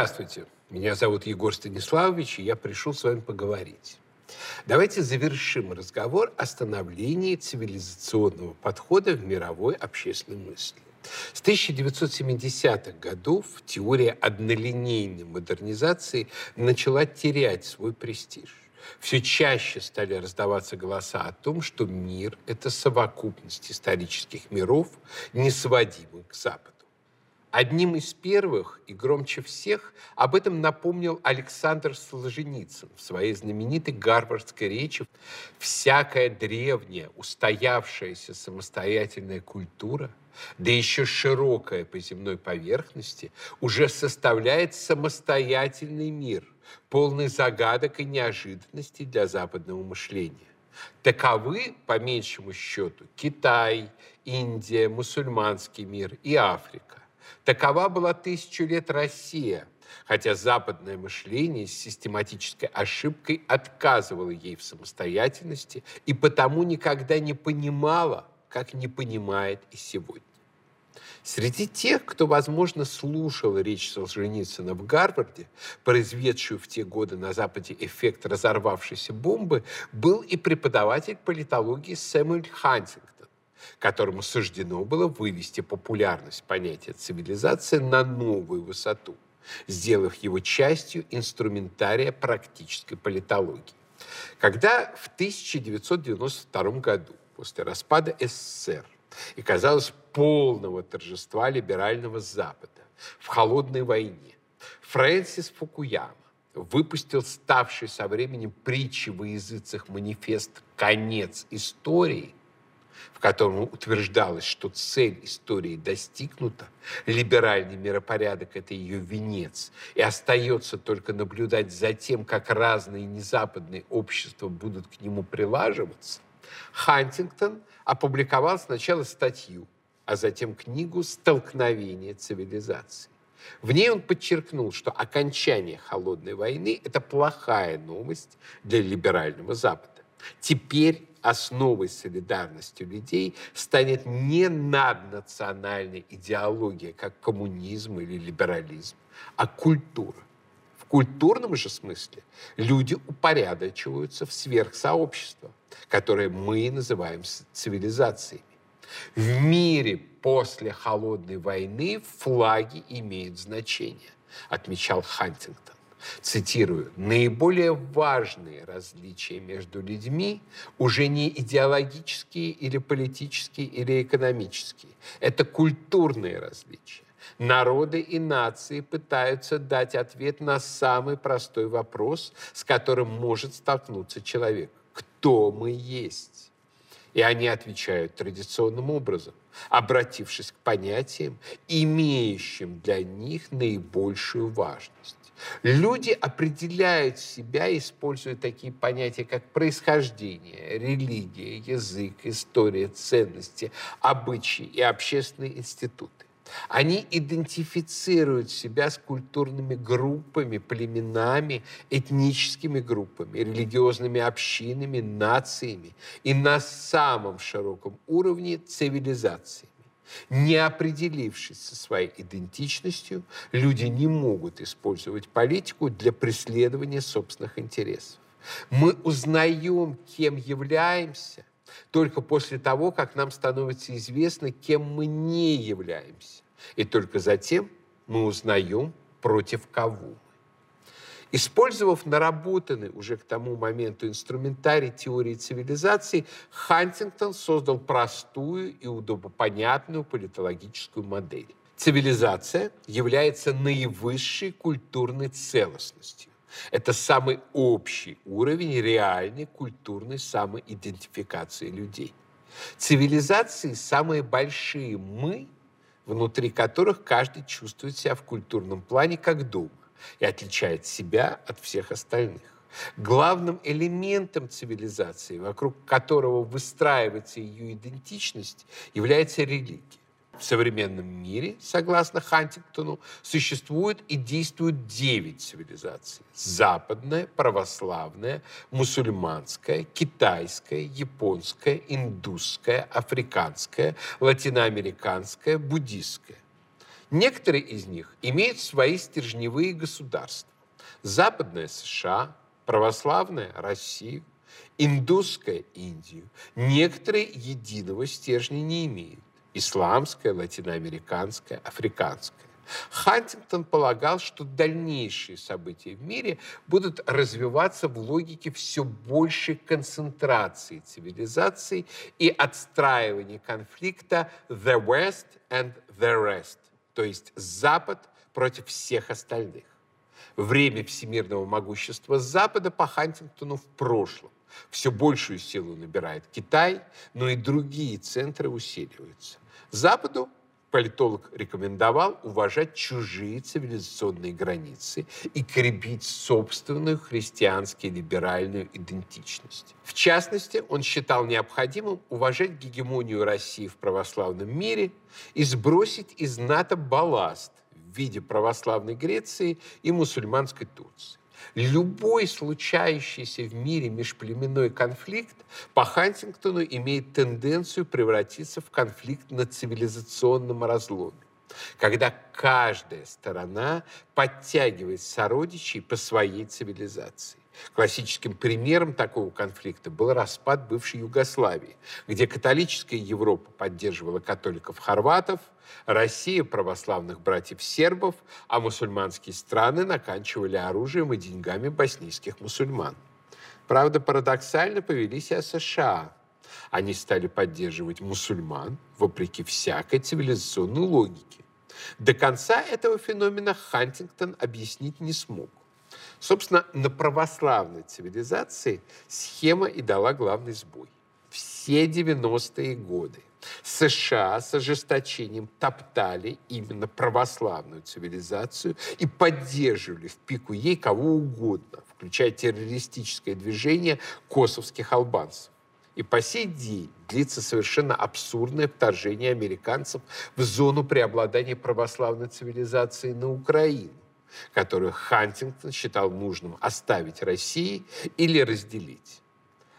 Здравствуйте. Меня зовут Егор Станиславович, и я пришел с вами поговорить. Давайте завершим разговор о становлении цивилизационного подхода в мировой общественной мысли. С 1970-х годов теория однолинейной модернизации начала терять свой престиж. Все чаще стали раздаваться голоса о том, что мир – это совокупность исторических миров, не сводимых к Западу. Одним из первых и громче всех об этом напомнил Александр Солженицын в своей знаменитой гарвардской речи «Всякая древняя, устоявшаяся самостоятельная культура, да еще широкая по земной поверхности, уже составляет самостоятельный мир, полный загадок и неожиданностей для западного мышления. Таковы, по меньшему счету, Китай, Индия, мусульманский мир и Африка. Такова была тысячу лет Россия, хотя западное мышление с систематической ошибкой отказывало ей в самостоятельности и потому никогда не понимала, как не понимает и сегодня. Среди тех, кто, возможно, слушал речь Солженицына в Гарварде, произведшую в те годы на Западе эффект разорвавшейся бомбы, был и преподаватель политологии Сэмюэль Хантингтон которому суждено было вывести популярность понятия цивилизации на новую высоту, сделав его частью инструментария практической политологии. Когда в 1992 году, после распада СССР и, казалось, полного торжества либерального Запада в холодной войне, Фрэнсис Фукуяма выпустил ставший со временем притчи во языцах манифест «Конец истории», в котором утверждалось, что цель истории достигнута, либеральный миропорядок – это ее венец, и остается только наблюдать за тем, как разные незападные общества будут к нему прилаживаться, Хантингтон опубликовал сначала статью, а затем книгу «Столкновение цивилизаций». В ней он подчеркнул, что окончание холодной войны – это плохая новость для либерального Запада. Теперь основой солидарности людей станет не наднациональная идеология, как коммунизм или либерализм, а культура. В культурном же смысле люди упорядочиваются в сверхсообщество, которое мы называем цивилизацией. В мире после холодной войны флаги имеют значение, отмечал Хантингтон цитирую, наиболее важные различия между людьми уже не идеологические или политические или экономические. Это культурные различия. Народы и нации пытаются дать ответ на самый простой вопрос, с которым может столкнуться человек. Кто мы есть? И они отвечают традиционным образом, обратившись к понятиям, имеющим для них наибольшую важность. Люди определяют себя, используя такие понятия, как происхождение, религия, язык, история, ценности, обычаи и общественные институты. Они идентифицируют себя с культурными группами, племенами, этническими группами, религиозными общинами, нациями и на самом широком уровне цивилизации. Не определившись со своей идентичностью, люди не могут использовать политику для преследования собственных интересов. Мы узнаем, кем являемся, только после того, как нам становится известно, кем мы не являемся. И только затем мы узнаем, против кого. Использовав наработанный уже к тому моменту инструментарий теории цивилизации, Хантингтон создал простую и удобопонятную политологическую модель. Цивилизация является наивысшей культурной целостностью. Это самый общий уровень реальной культурной самоидентификации людей. Цивилизации самые большие «мы», внутри которых каждый чувствует себя в культурном плане как дома и отличает себя от всех остальных. Главным элементом цивилизации, вокруг которого выстраивается ее идентичность, является религия. В современном мире, согласно Хантингтону, существует и действует девять цивилизаций. Западная, православная, мусульманская, китайская, японская, индусская, африканская, латиноамериканская, буддистская. Некоторые из них имеют свои стержневые государства. Западная США, православная Россия, индусская Индию. Некоторые единого стержня не имеют. Исламская, латиноамериканская, африканская. Хантингтон полагал, что дальнейшие события в мире будут развиваться в логике все большей концентрации цивилизаций и отстраивания конфликта «the West and the rest», то есть Запад против всех остальных. Время всемирного могущества Запада по Хантингтону в прошлом. Все большую силу набирает Китай, но и другие центры усиливаются. Западу политолог рекомендовал уважать чужие цивилизационные границы и крепить собственную христианскую либеральную идентичность. В частности, он считал необходимым уважать гегемонию России в православном мире и сбросить из НАТО балласт в виде православной Греции и мусульманской Турции. Любой случающийся в мире межплеменной конфликт по Хантингтону имеет тенденцию превратиться в конфликт на цивилизационном разломе когда каждая сторона подтягивает сородичей по своей цивилизации. Классическим примером такого конфликта был распад бывшей Югославии, где католическая Европа поддерживала католиков-хорватов, Россия – православных братьев-сербов, а мусульманские страны наканчивали оружием и деньгами боснийских мусульман. Правда, парадоксально повели себя США. Они стали поддерживать мусульман вопреки всякой цивилизационной логике. До конца этого феномена Хантингтон объяснить не смог. Собственно, на православной цивилизации схема и дала главный сбой. Все 90-е годы США с ожесточением топтали именно православную цивилизацию и поддерживали в пику ей кого угодно, включая террористическое движение косовских албанцев. И по сей день длится совершенно абсурдное вторжение американцев в зону преобладания православной цивилизации на Украину которую Хантингтон считал нужным оставить России или разделить.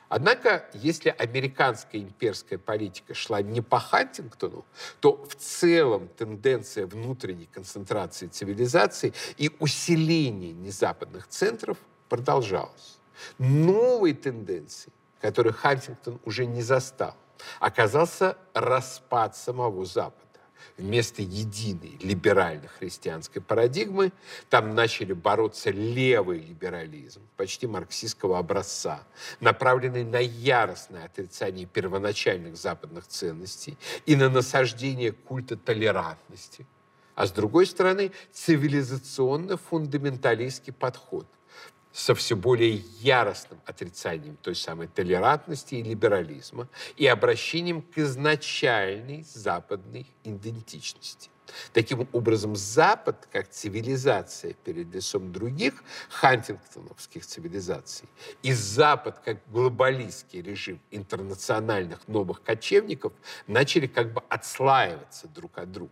Однако, если американская имперская политика шла не по Хантингтону, то в целом тенденция внутренней концентрации цивилизации и усиления незападных центров продолжалась. Новой тенденцией, которую Хантингтон уже не застал, оказался распад самого Запада вместо единой либерально-христианской парадигмы там начали бороться левый либерализм, почти марксистского образца, направленный на яростное отрицание первоначальных западных ценностей и на насаждение культа толерантности. А с другой стороны, цивилизационно-фундаменталистский подход – со все более яростным отрицанием той самой толерантности и либерализма и обращением к изначальной западной идентичности. Таким образом, Запад, как цивилизация перед лицом других хантингтоновских цивилизаций, и Запад, как глобалистский режим интернациональных новых кочевников, начали как бы отслаиваться друг от друга.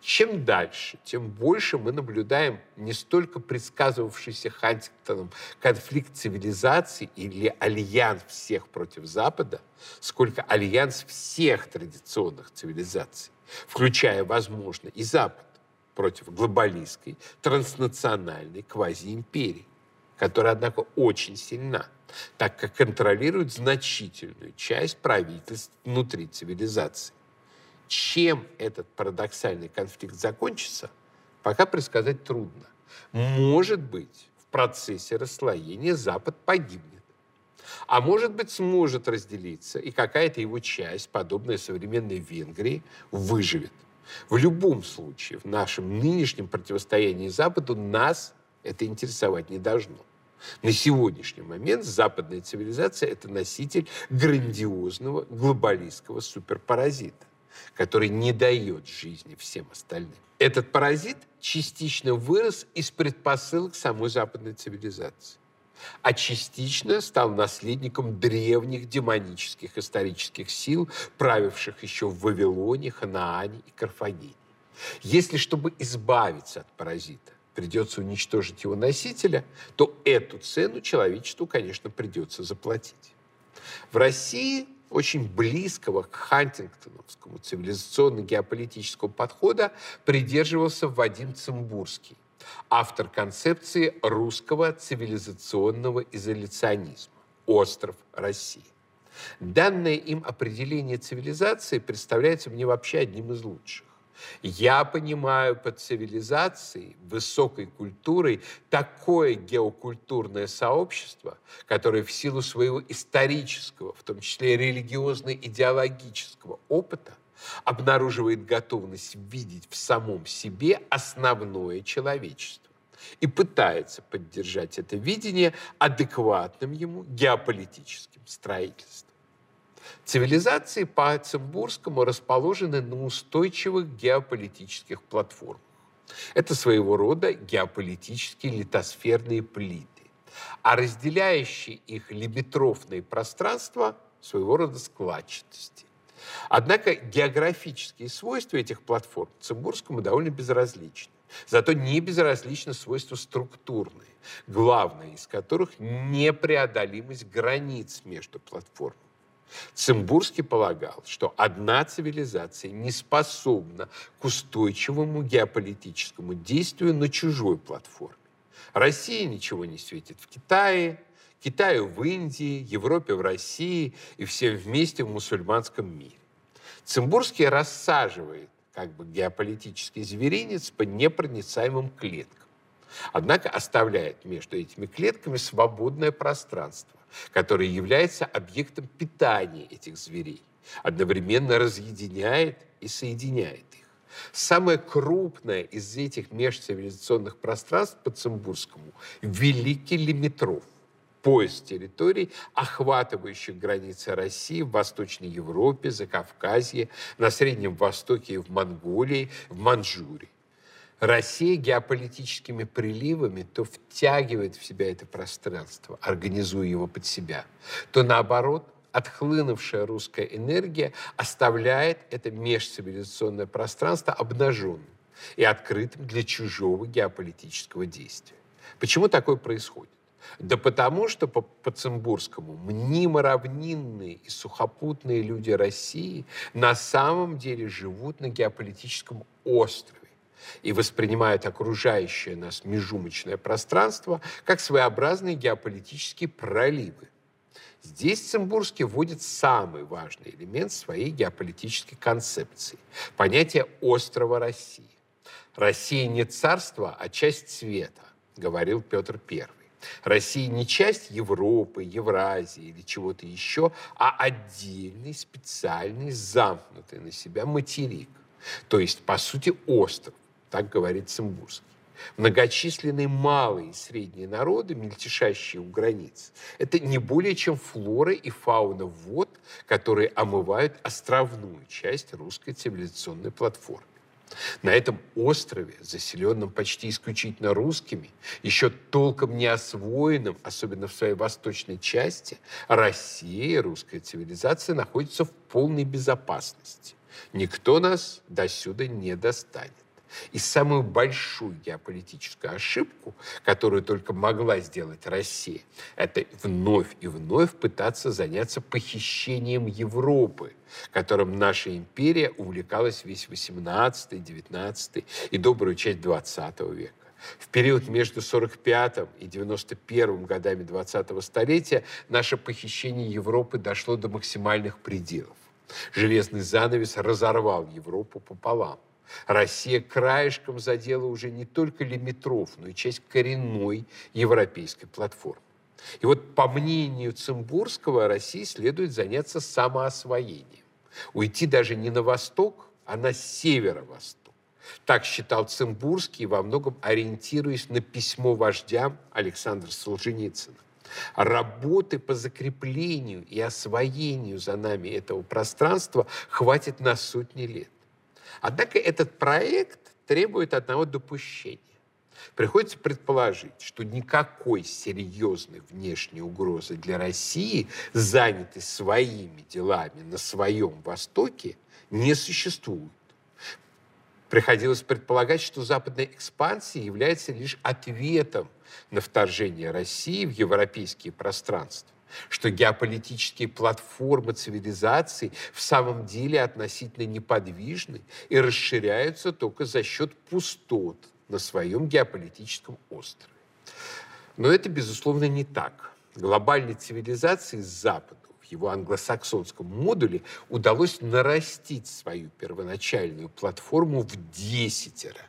Чем дальше, тем больше мы наблюдаем не столько предсказывавшийся Хантингтоном конфликт цивилизаций или альянс всех против Запада, сколько альянс всех традиционных цивилизаций, включая, возможно, и Запад против глобалистской, транснациональной квазиимперии, которая, однако, очень сильна, так как контролирует значительную часть правительств внутри цивилизации. Чем этот парадоксальный конфликт закончится, пока предсказать трудно. Может быть, в процессе расслоения Запад погибнет. А может быть, сможет разделиться, и какая-то его часть, подобная современной Венгрии, выживет. В любом случае, в нашем нынешнем противостоянии Западу нас это интересовать не должно. На сегодняшний момент западная цивилизация – это носитель грандиозного глобалистского суперпаразита который не дает жизни всем остальным. Этот паразит частично вырос из предпосылок самой западной цивилизации, а частично стал наследником древних демонических исторических сил, правивших еще в Вавилоне, Ханаане и Карфагене. Если, чтобы избавиться от паразита, придется уничтожить его носителя, то эту цену человечеству, конечно, придется заплатить. В России очень близкого к хантингтоновскому цивилизационно-геополитическому подхода придерживался Вадим Цимбурский, автор концепции русского цивилизационного изоляционизма «Остров России». Данное им определение цивилизации представляется мне вообще одним из лучших. Я понимаю под цивилизацией, высокой культурой такое геокультурное сообщество, которое в силу своего исторического, в том числе религиозно-идеологического опыта, обнаруживает готовность видеть в самом себе основное человечество и пытается поддержать это видение адекватным ему геополитическим строительством. Цивилизации по Цимбурскому расположены на устойчивых геополитических платформах. Это своего рода геополитические литосферные плиты, а разделяющие их лимитрофные пространства – своего рода складчатости. Однако географические свойства этих платформ Цимбурскому довольно безразличны. Зато не безразличны свойства структурные, главное из которых непреодолимость границ между платформами. Цимбурский полагал, что одна цивилизация не способна к устойчивому геополитическому действию на чужой платформе. России ничего не светит в Китае, Китаю в Индии, Европе в России и всем вместе в мусульманском мире. Цимбурский рассаживает как бы геополитический зверинец по непроницаемым клеткам. Однако оставляет между этими клетками свободное пространство, которое является объектом питания этих зверей, одновременно разъединяет и соединяет их. Самое крупное из этих межцивилизационных пространств по Цимбурскому – Великий Лимитров, пояс территорий, охватывающих границы России в Восточной Европе, Закавказье, на Среднем Востоке и в Монголии, в Манчжурии. Россия геополитическими приливами то втягивает в себя это пространство, организуя его под себя, то наоборот отхлынувшая русская энергия оставляет это межцивилизационное пространство обнаженным и открытым для чужого геополитического действия. Почему такое происходит? Да потому что по, по Цимбурскому мнимо равнинные и сухопутные люди России на самом деле живут на геополитическом острове и воспринимают окружающее нас межумочное пространство как своеобразные геополитические проливы. Здесь Цимбурский вводит самый важный элемент своей геополитической концепции – понятие острова России. «Россия не царство, а часть света», – говорил Петр I. Россия не часть Европы, Евразии или чего-то еще, а отдельный, специальный, замкнутый на себя материк. То есть, по сути, остров, так говорит Цимбурский. Многочисленные малые и средние народы, мельтешащие у границ, это не более чем флора и фауна вод, которые омывают островную часть русской цивилизационной платформы. На этом острове, заселенном почти исключительно русскими, еще толком не освоенным, особенно в своей восточной части, Россия русская цивилизация находятся в полной безопасности. Никто нас до сюда не достанет. И самую большую геополитическую ошибку, которую только могла сделать Россия, это вновь и вновь пытаться заняться похищением Европы, которым наша империя увлекалась весь 18, 19 и добрую часть 20 века. В период между 45 и 91 годами 20-го столетия наше похищение Европы дошло до максимальных пределов. Железный занавес разорвал Европу пополам. Россия краешком задела уже не только лимитров, но и часть коренной европейской платформы. И вот по мнению Цимбурского, России следует заняться самоосвоением. Уйти даже не на восток, а на северо-восток. Так считал Цимбурский, во многом ориентируясь на письмо вождям Александра Солженицына. Работы по закреплению и освоению за нами этого пространства хватит на сотни лет. Однако этот проект требует одного допущения. Приходится предположить, что никакой серьезной внешней угрозы для России, занятой своими делами на своем Востоке, не существует. Приходилось предполагать, что западная экспансия является лишь ответом на вторжение России в европейские пространства что геополитические платформы цивилизаций в самом деле относительно неподвижны и расширяются только за счет пустот на своем геополитическом острове. Но это, безусловно, не так. Глобальной цивилизации с Запада в его англосаксонском модуле удалось нарастить свою первоначальную платформу в десятеро,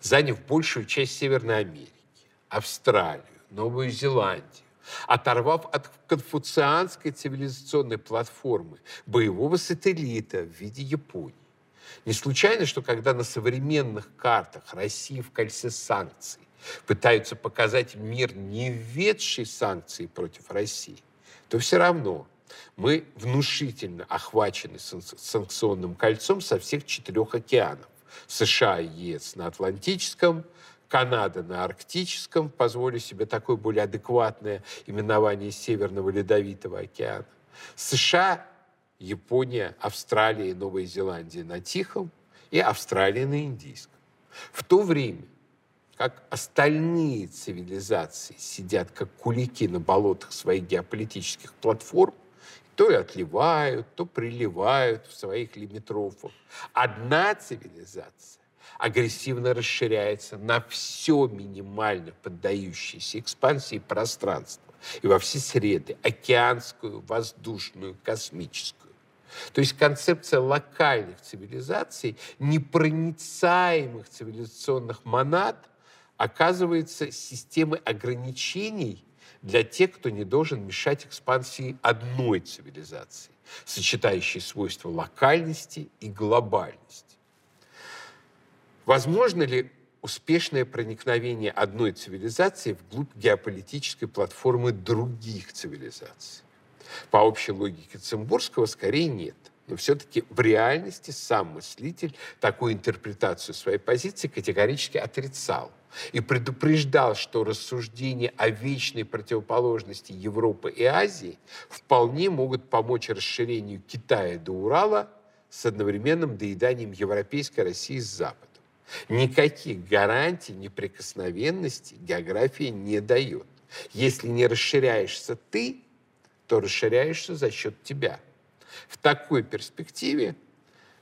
заняв большую часть Северной Америки, Австралию, Новую Зеландию, оторвав от конфуцианской цивилизационной платформы боевого сателлита в виде Японии. Не случайно, что когда на современных картах России в кольце санкций пытаются показать мир, не введший санкции против России, то все равно мы внушительно охвачены санкционным кольцом со всех четырех океанов. США и ЕС на Атлантическом, Канада на Арктическом, позволю себе такое более адекватное именование Северного Ледовитого океана. США, Япония, Австралия и Новая Зеландия на Тихом и Австралия на Индийском. В то время как остальные цивилизации сидят как кулики на болотах своих геополитических платформ, то и отливают, то приливают в своих лимитрофах. Одна цивилизация агрессивно расширяется на все минимально поддающееся экспансии пространство и во все среды – океанскую, воздушную, космическую. То есть концепция локальных цивилизаций, непроницаемых цивилизационных монад оказывается системой ограничений для тех, кто не должен мешать экспансии одной цивилизации, сочетающей свойства локальности и глобальности. Возможно ли успешное проникновение одной цивилизации вглубь геополитической платформы других цивилизаций? По общей логике Цимбурского скорее нет. Но все-таки в реальности сам мыслитель такую интерпретацию своей позиции категорически отрицал и предупреждал, что рассуждения о вечной противоположности Европы и Азии вполне могут помочь расширению Китая до Урала с одновременным доеданием европейской России с Запада. Никаких гарантий неприкосновенности география не дает. Если не расширяешься ты, то расширяешься за счет тебя. В такой перспективе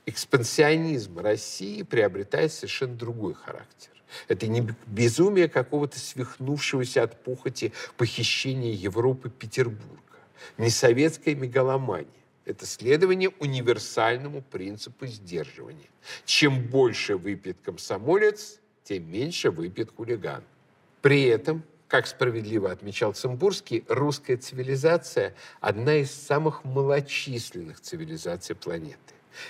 экспансионизм России приобретает совершенно другой характер. Это не безумие какого-то свихнувшегося от похоти похищения Европы Петербурга, не советская мегаломания. Это следование универсальному принципу сдерживания. Чем больше выпьет комсомолец, тем меньше выпьет хулиган. При этом, как справедливо отмечал Цимбурский, русская цивилизация – одна из самых малочисленных цивилизаций планеты.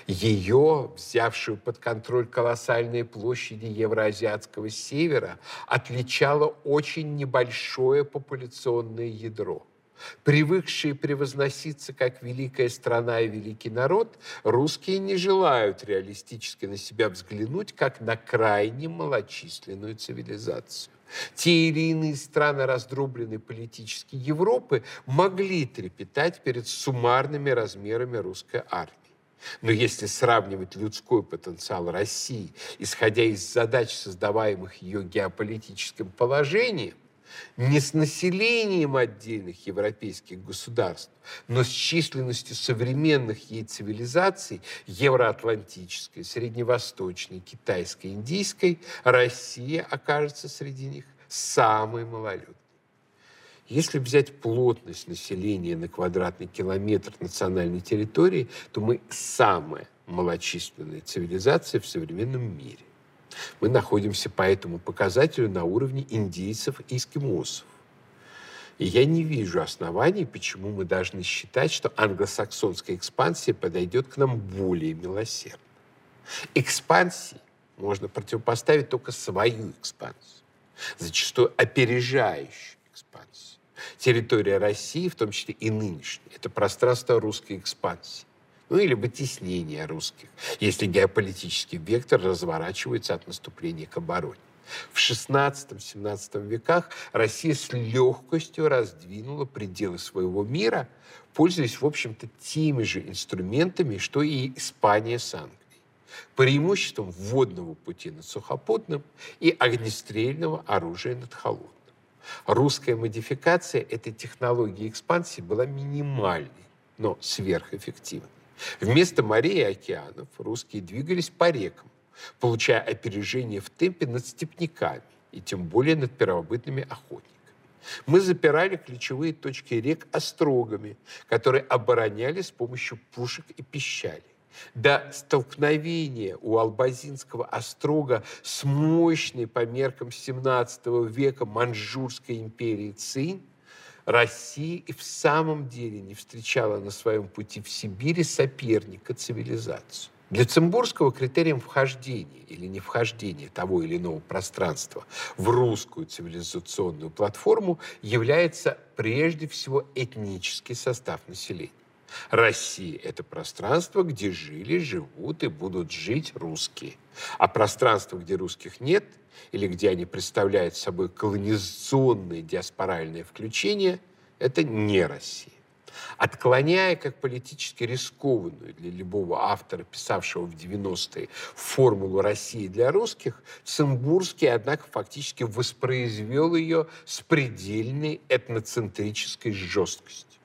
Ее, взявшую под контроль колоссальные площади Евроазиатского севера, отличало очень небольшое популяционное ядро – Привыкшие превозноситься как великая страна и великий народ, русские не желают реалистически на себя взглянуть, как на крайне малочисленную цивилизацию. Те или иные страны раздробленной политически Европы могли трепетать перед суммарными размерами русской армии. Но если сравнивать людской потенциал России, исходя из задач, создаваемых ее геополитическим положением, не с населением отдельных европейских государств, но с численностью современных ей цивилизаций евроатлантической, средневосточной, китайской, индийской, Россия окажется среди них самой малолюдной. Если взять плотность населения на квадратный километр национальной территории, то мы самая малочисленная цивилизация в современном мире. Мы находимся по этому показателю на уровне индейцев и эскимосов. И я не вижу оснований, почему мы должны считать, что англосаксонская экспансия подойдет к нам более милосердно. Экспансии можно противопоставить только свою экспансию, зачастую опережающую экспансию. Территория России, в том числе и нынешняя, это пространство русской экспансии ну или вытеснение русских, если геополитический вектор разворачивается от наступления к обороне. В XVI-XVII веках Россия с легкостью раздвинула пределы своего мира, пользуясь, в общем-то, теми же инструментами, что и Испания с Англией. Преимуществом водного пути над сухопутным и огнестрельного оружия над холодным. Русская модификация этой технологии экспансии была минимальной, но сверхэффективной. Вместо морей и океанов русские двигались по рекам, получая опережение в темпе над степняками и тем более над первобытными охотниками. Мы запирали ключевые точки рек острогами, которые обороняли с помощью пушек и пищали. До столкновения у Албазинского острога с мощной по меркам XVII века Манчжурской империи Цинь Россия и в самом деле не встречала на своем пути в Сибири соперника цивилизацию. Для Цимбурского критерием вхождения или не вхождения того или иного пространства в русскую цивилизационную платформу является прежде всего этнический состав населения. Россия – это пространство, где жили, живут и будут жить русские. А пространство, где русских нет, или где они представляют собой колонизационное диаспоральное включение, это не Россия отклоняя как политически рискованную для любого автора, писавшего в 90-е, формулу России для русских, Цимбурский, однако, фактически воспроизвел ее с предельной этноцентрической жесткостью.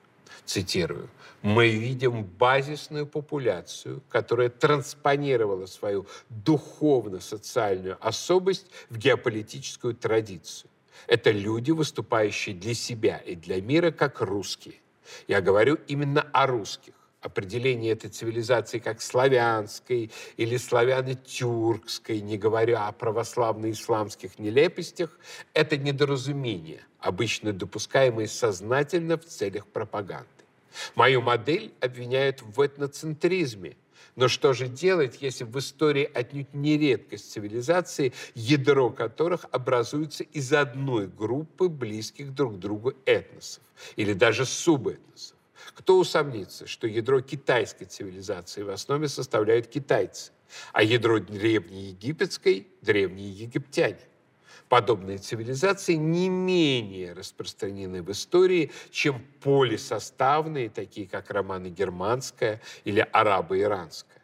Цитирую. «Мы видим базисную популяцию, которая транспонировала свою духовно-социальную особость в геополитическую традицию. Это люди, выступающие для себя и для мира как русские. Я говорю именно о русских. Определение этой цивилизации как славянской или славяно-тюркской, не говоря о православно-исламских нелепостях, это недоразумение, обычно допускаемое сознательно в целях пропаганды. Мою модель обвиняют в этноцентризме – но что же делать, если в истории отнюдь не редкость цивилизации, ядро которых образуется из одной группы близких друг другу этносов или даже субэтносов? Кто усомнится, что ядро китайской цивилизации в основе составляют китайцы, а ядро древнеегипетской – древние египтяне? Подобные цивилизации не менее распространены в истории, чем полисоставные, такие как романо-германская или арабо-иранская.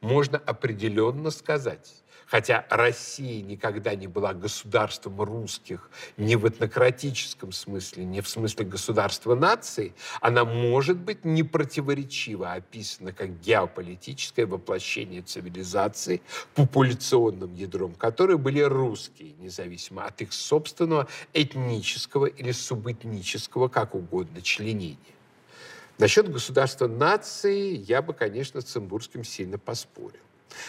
Можно определенно сказать, Хотя Россия никогда не была государством русских ни в этнократическом смысле, ни в смысле государства нации, она может быть непротиворечиво описана как геополитическое воплощение цивилизации, популяционным ядром которой были русские, независимо от их собственного этнического или субэтнического, как угодно, членения. Насчет государства нации я бы, конечно, с Цимбурским сильно поспорил.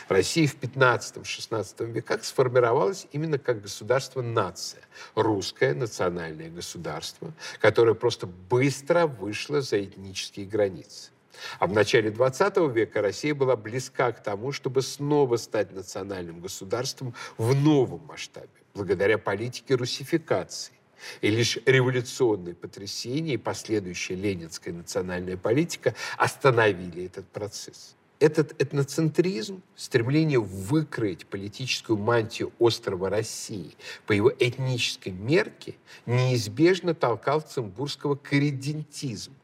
Россия в 15-16 веках сформировалась именно как государство-нация, русское национальное государство, которое просто быстро вышло за этнические границы. А в начале 20 века Россия была близка к тому, чтобы снова стать национальным государством в новом масштабе, благодаря политике русификации. И лишь революционные потрясения и последующая ленинская национальная политика остановили этот процесс этот этноцентризм, стремление выкроить политическую мантию острова России по его этнической мерке неизбежно толкал Цимбурского к иридентизму.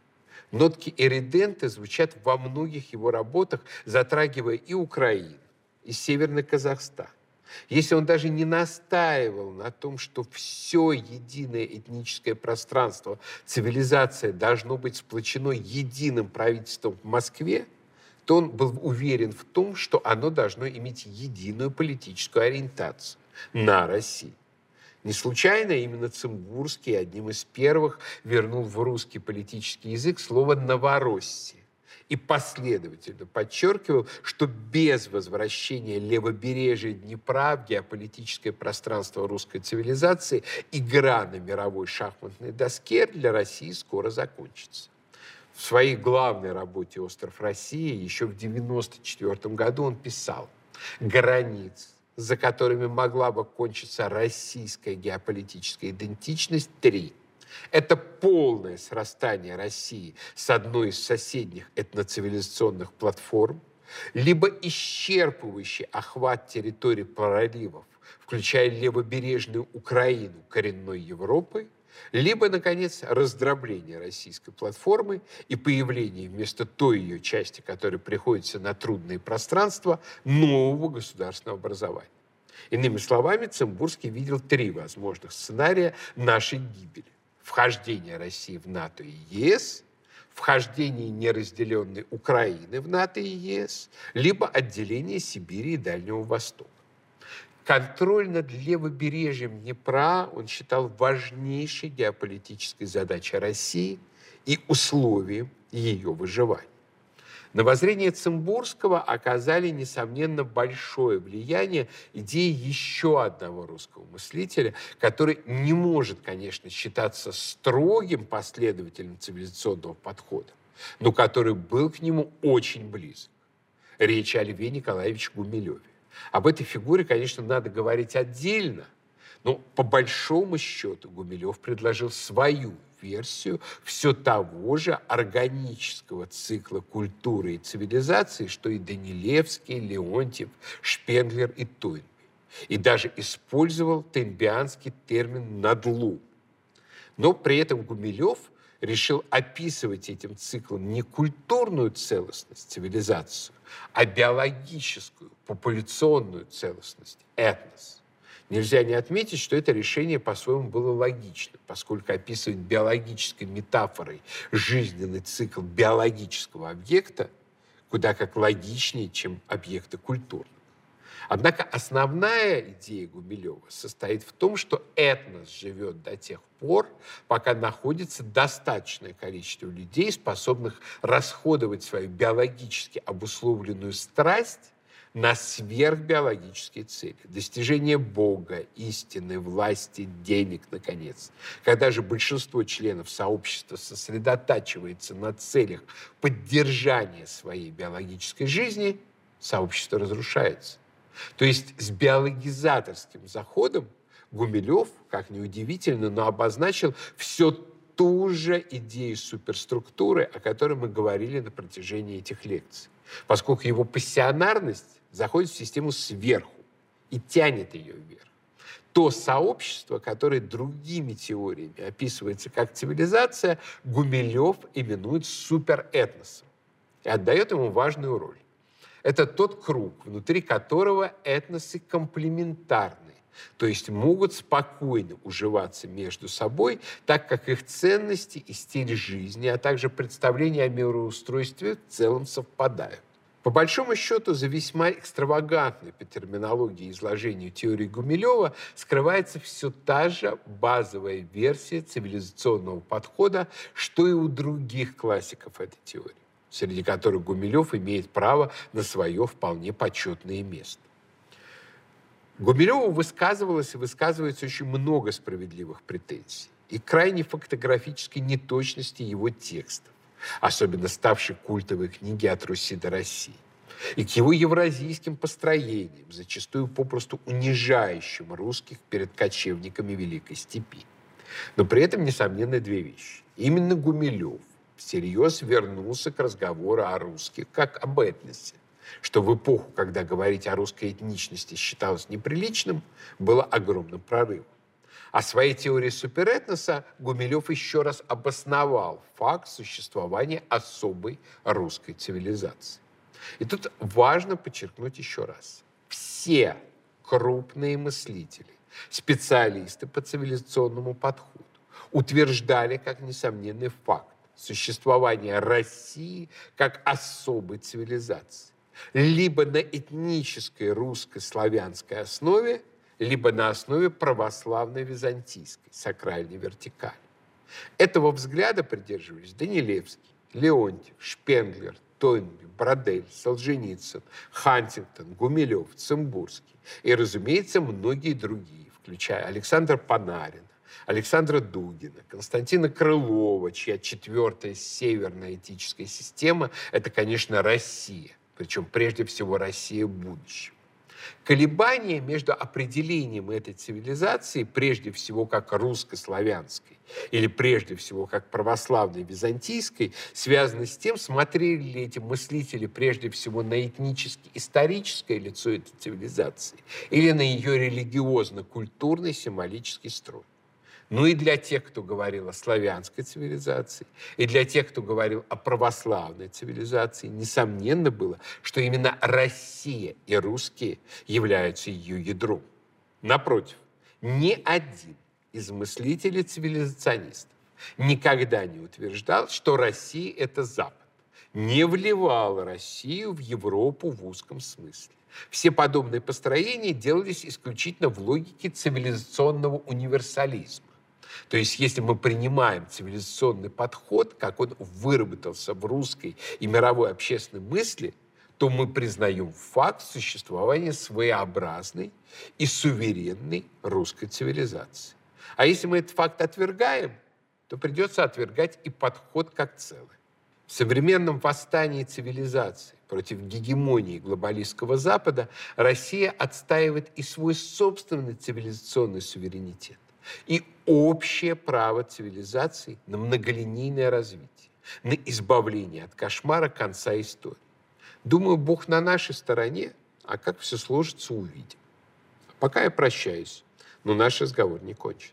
Нотки эридента звучат во многих его работах, затрагивая и Украину, и Северный Казахстан. Если он даже не настаивал на том, что все единое этническое пространство, цивилизация должно быть сплочено единым правительством в Москве – то он был уверен в том, что оно должно иметь единую политическую ориентацию на Россию. Не случайно именно Цимбурский одним из первых вернул в русский политический язык слово «новороссия» и последовательно подчеркивал, что без возвращения левобережья Днепра в геополитическое пространство русской цивилизации игра на мировой шахматной доске для России скоро закончится. В своей главной работе «Остров России» еще в 1994 году он писал «Границ, за которыми могла бы кончиться российская геополитическая идентичность, три. Это полное срастание России с одной из соседних этноцивилизационных платформ, либо исчерпывающий охват территорий проливов, включая левобережную Украину коренной Европы – либо, наконец, раздробление российской платформы и появление вместо той ее части, которая приходится на трудные пространства, нового государственного образования. Иными словами, Цимбурский видел три возможных сценария нашей гибели. Вхождение России в НАТО и ЕС, вхождение неразделенной Украины в НАТО и ЕС, либо отделение Сибири и Дальнего Востока. Контроль над левобережьем Днепра он считал важнейшей геополитической задачей России и условием ее выживания. На воззрение Цимбурского оказали, несомненно, большое влияние идеи еще одного русского мыслителя, который не может, конечно, считаться строгим последователем цивилизационного подхода, но который был к нему очень близок. Речь о Льве Николаевиче Гумилеве. Об этой фигуре, конечно, надо говорить отдельно, но по большому счету Гумилев предложил свою версию все того же органического цикла культуры и цивилизации, что и Данилевский, Леонтьев, Шпенглер и Тойнби. И даже использовал тенбианский термин «надлу». Но при этом Гумилев решил описывать этим циклом не культурную целостность, цивилизацию, а биологическую, популяционную целостность, этнос – Нельзя не отметить, что это решение по-своему было логично, поскольку описывать биологической метафорой жизненный цикл биологического объекта куда как логичнее, чем объекта культурного. Однако основная идея Гумилева состоит в том, что этнос живет до тех пор, пока находится достаточное количество людей, способных расходовать свою биологически обусловленную страсть на сверхбиологические цели. Достижение Бога, истины, власти, денег, наконец. Когда же большинство членов сообщества сосредотачивается на целях поддержания своей биологической жизни, сообщество разрушается. То есть с биологизаторским заходом Гумилев, как ни удивительно, но обозначил все ту же идею суперструктуры, о которой мы говорили на протяжении этих лекций. Поскольку его пассионарность заходит в систему сверху и тянет ее вверх. То сообщество, которое другими теориями описывается как цивилизация, Гумилев именует суперэтносом и отдает ему важную роль. Это тот круг, внутри которого этносы комплементарны, то есть могут спокойно уживаться между собой, так как их ценности и стиль жизни, а также представления о мироустройстве в целом совпадают. По большому счету, за весьма экстравагантной по терминологии изложению теории Гумилева скрывается все та же базовая версия цивилизационного подхода, что и у других классиков этой теории, среди которых Гумилев имеет право на свое вполне почетное место. Гумилеву высказывалось и высказывается очень много справедливых претензий и крайне фактографической неточности его текстов особенно ставшей культовой книги «От Руси до России», и к его евразийским построениям, зачастую попросту унижающим русских перед кочевниками Великой Степи. Но при этом, несомненно, две вещи. Именно Гумилев всерьез вернулся к разговору о русских как об этносе, что в эпоху, когда говорить о русской этничности считалось неприличным, было огромным прорывом. А своей теории суперэтноса Гумилев еще раз обосновал факт существования особой русской цивилизации. И тут важно подчеркнуть еще раз. Все крупные мыслители, специалисты по цивилизационному подходу утверждали как несомненный факт существования России как особой цивилизации. Либо на этнической русско-славянской основе, либо на основе православной византийской сакральной вертикали. Этого взгляда придерживались Данилевский, Леонтьев, Шпенглер, Тойнби, Бродель, Солженицын, Хантингтон, Гумилев, Цимбурский и, разумеется, многие другие, включая Александра Панарина, Александра Дугина, Константина Крылова, чья четвертая северная этическая система – это, конечно, Россия, причем прежде всего Россия будущего. Колебания между определением этой цивилизации, прежде всего как русско-славянской, или прежде всего как православной византийской, связаны с тем, смотрели ли эти мыслители прежде всего на этнически-историческое лицо этой цивилизации или на ее религиозно-культурный символический строй. Ну и для тех, кто говорил о славянской цивилизации, и для тех, кто говорил о православной цивилизации, несомненно было, что именно Россия и русские являются ее ядром. Напротив, ни один из мыслителей цивилизационистов никогда не утверждал, что Россия – это Запад. Не вливал Россию в Европу в узком смысле. Все подобные построения делались исключительно в логике цивилизационного универсализма. То есть если мы принимаем цивилизационный подход, как он выработался в русской и мировой общественной мысли, то мы признаем факт существования своеобразной и суверенной русской цивилизации. А если мы этот факт отвергаем, то придется отвергать и подход как целый. В современном восстании цивилизации против гегемонии глобалистского Запада Россия отстаивает и свой собственный цивилизационный суверенитет, и общее право цивилизации на многолинейное развитие, на избавление от кошмара конца истории. Думаю, Бог на нашей стороне, а как все сложится, увидим. Пока я прощаюсь, но наш разговор не кончен.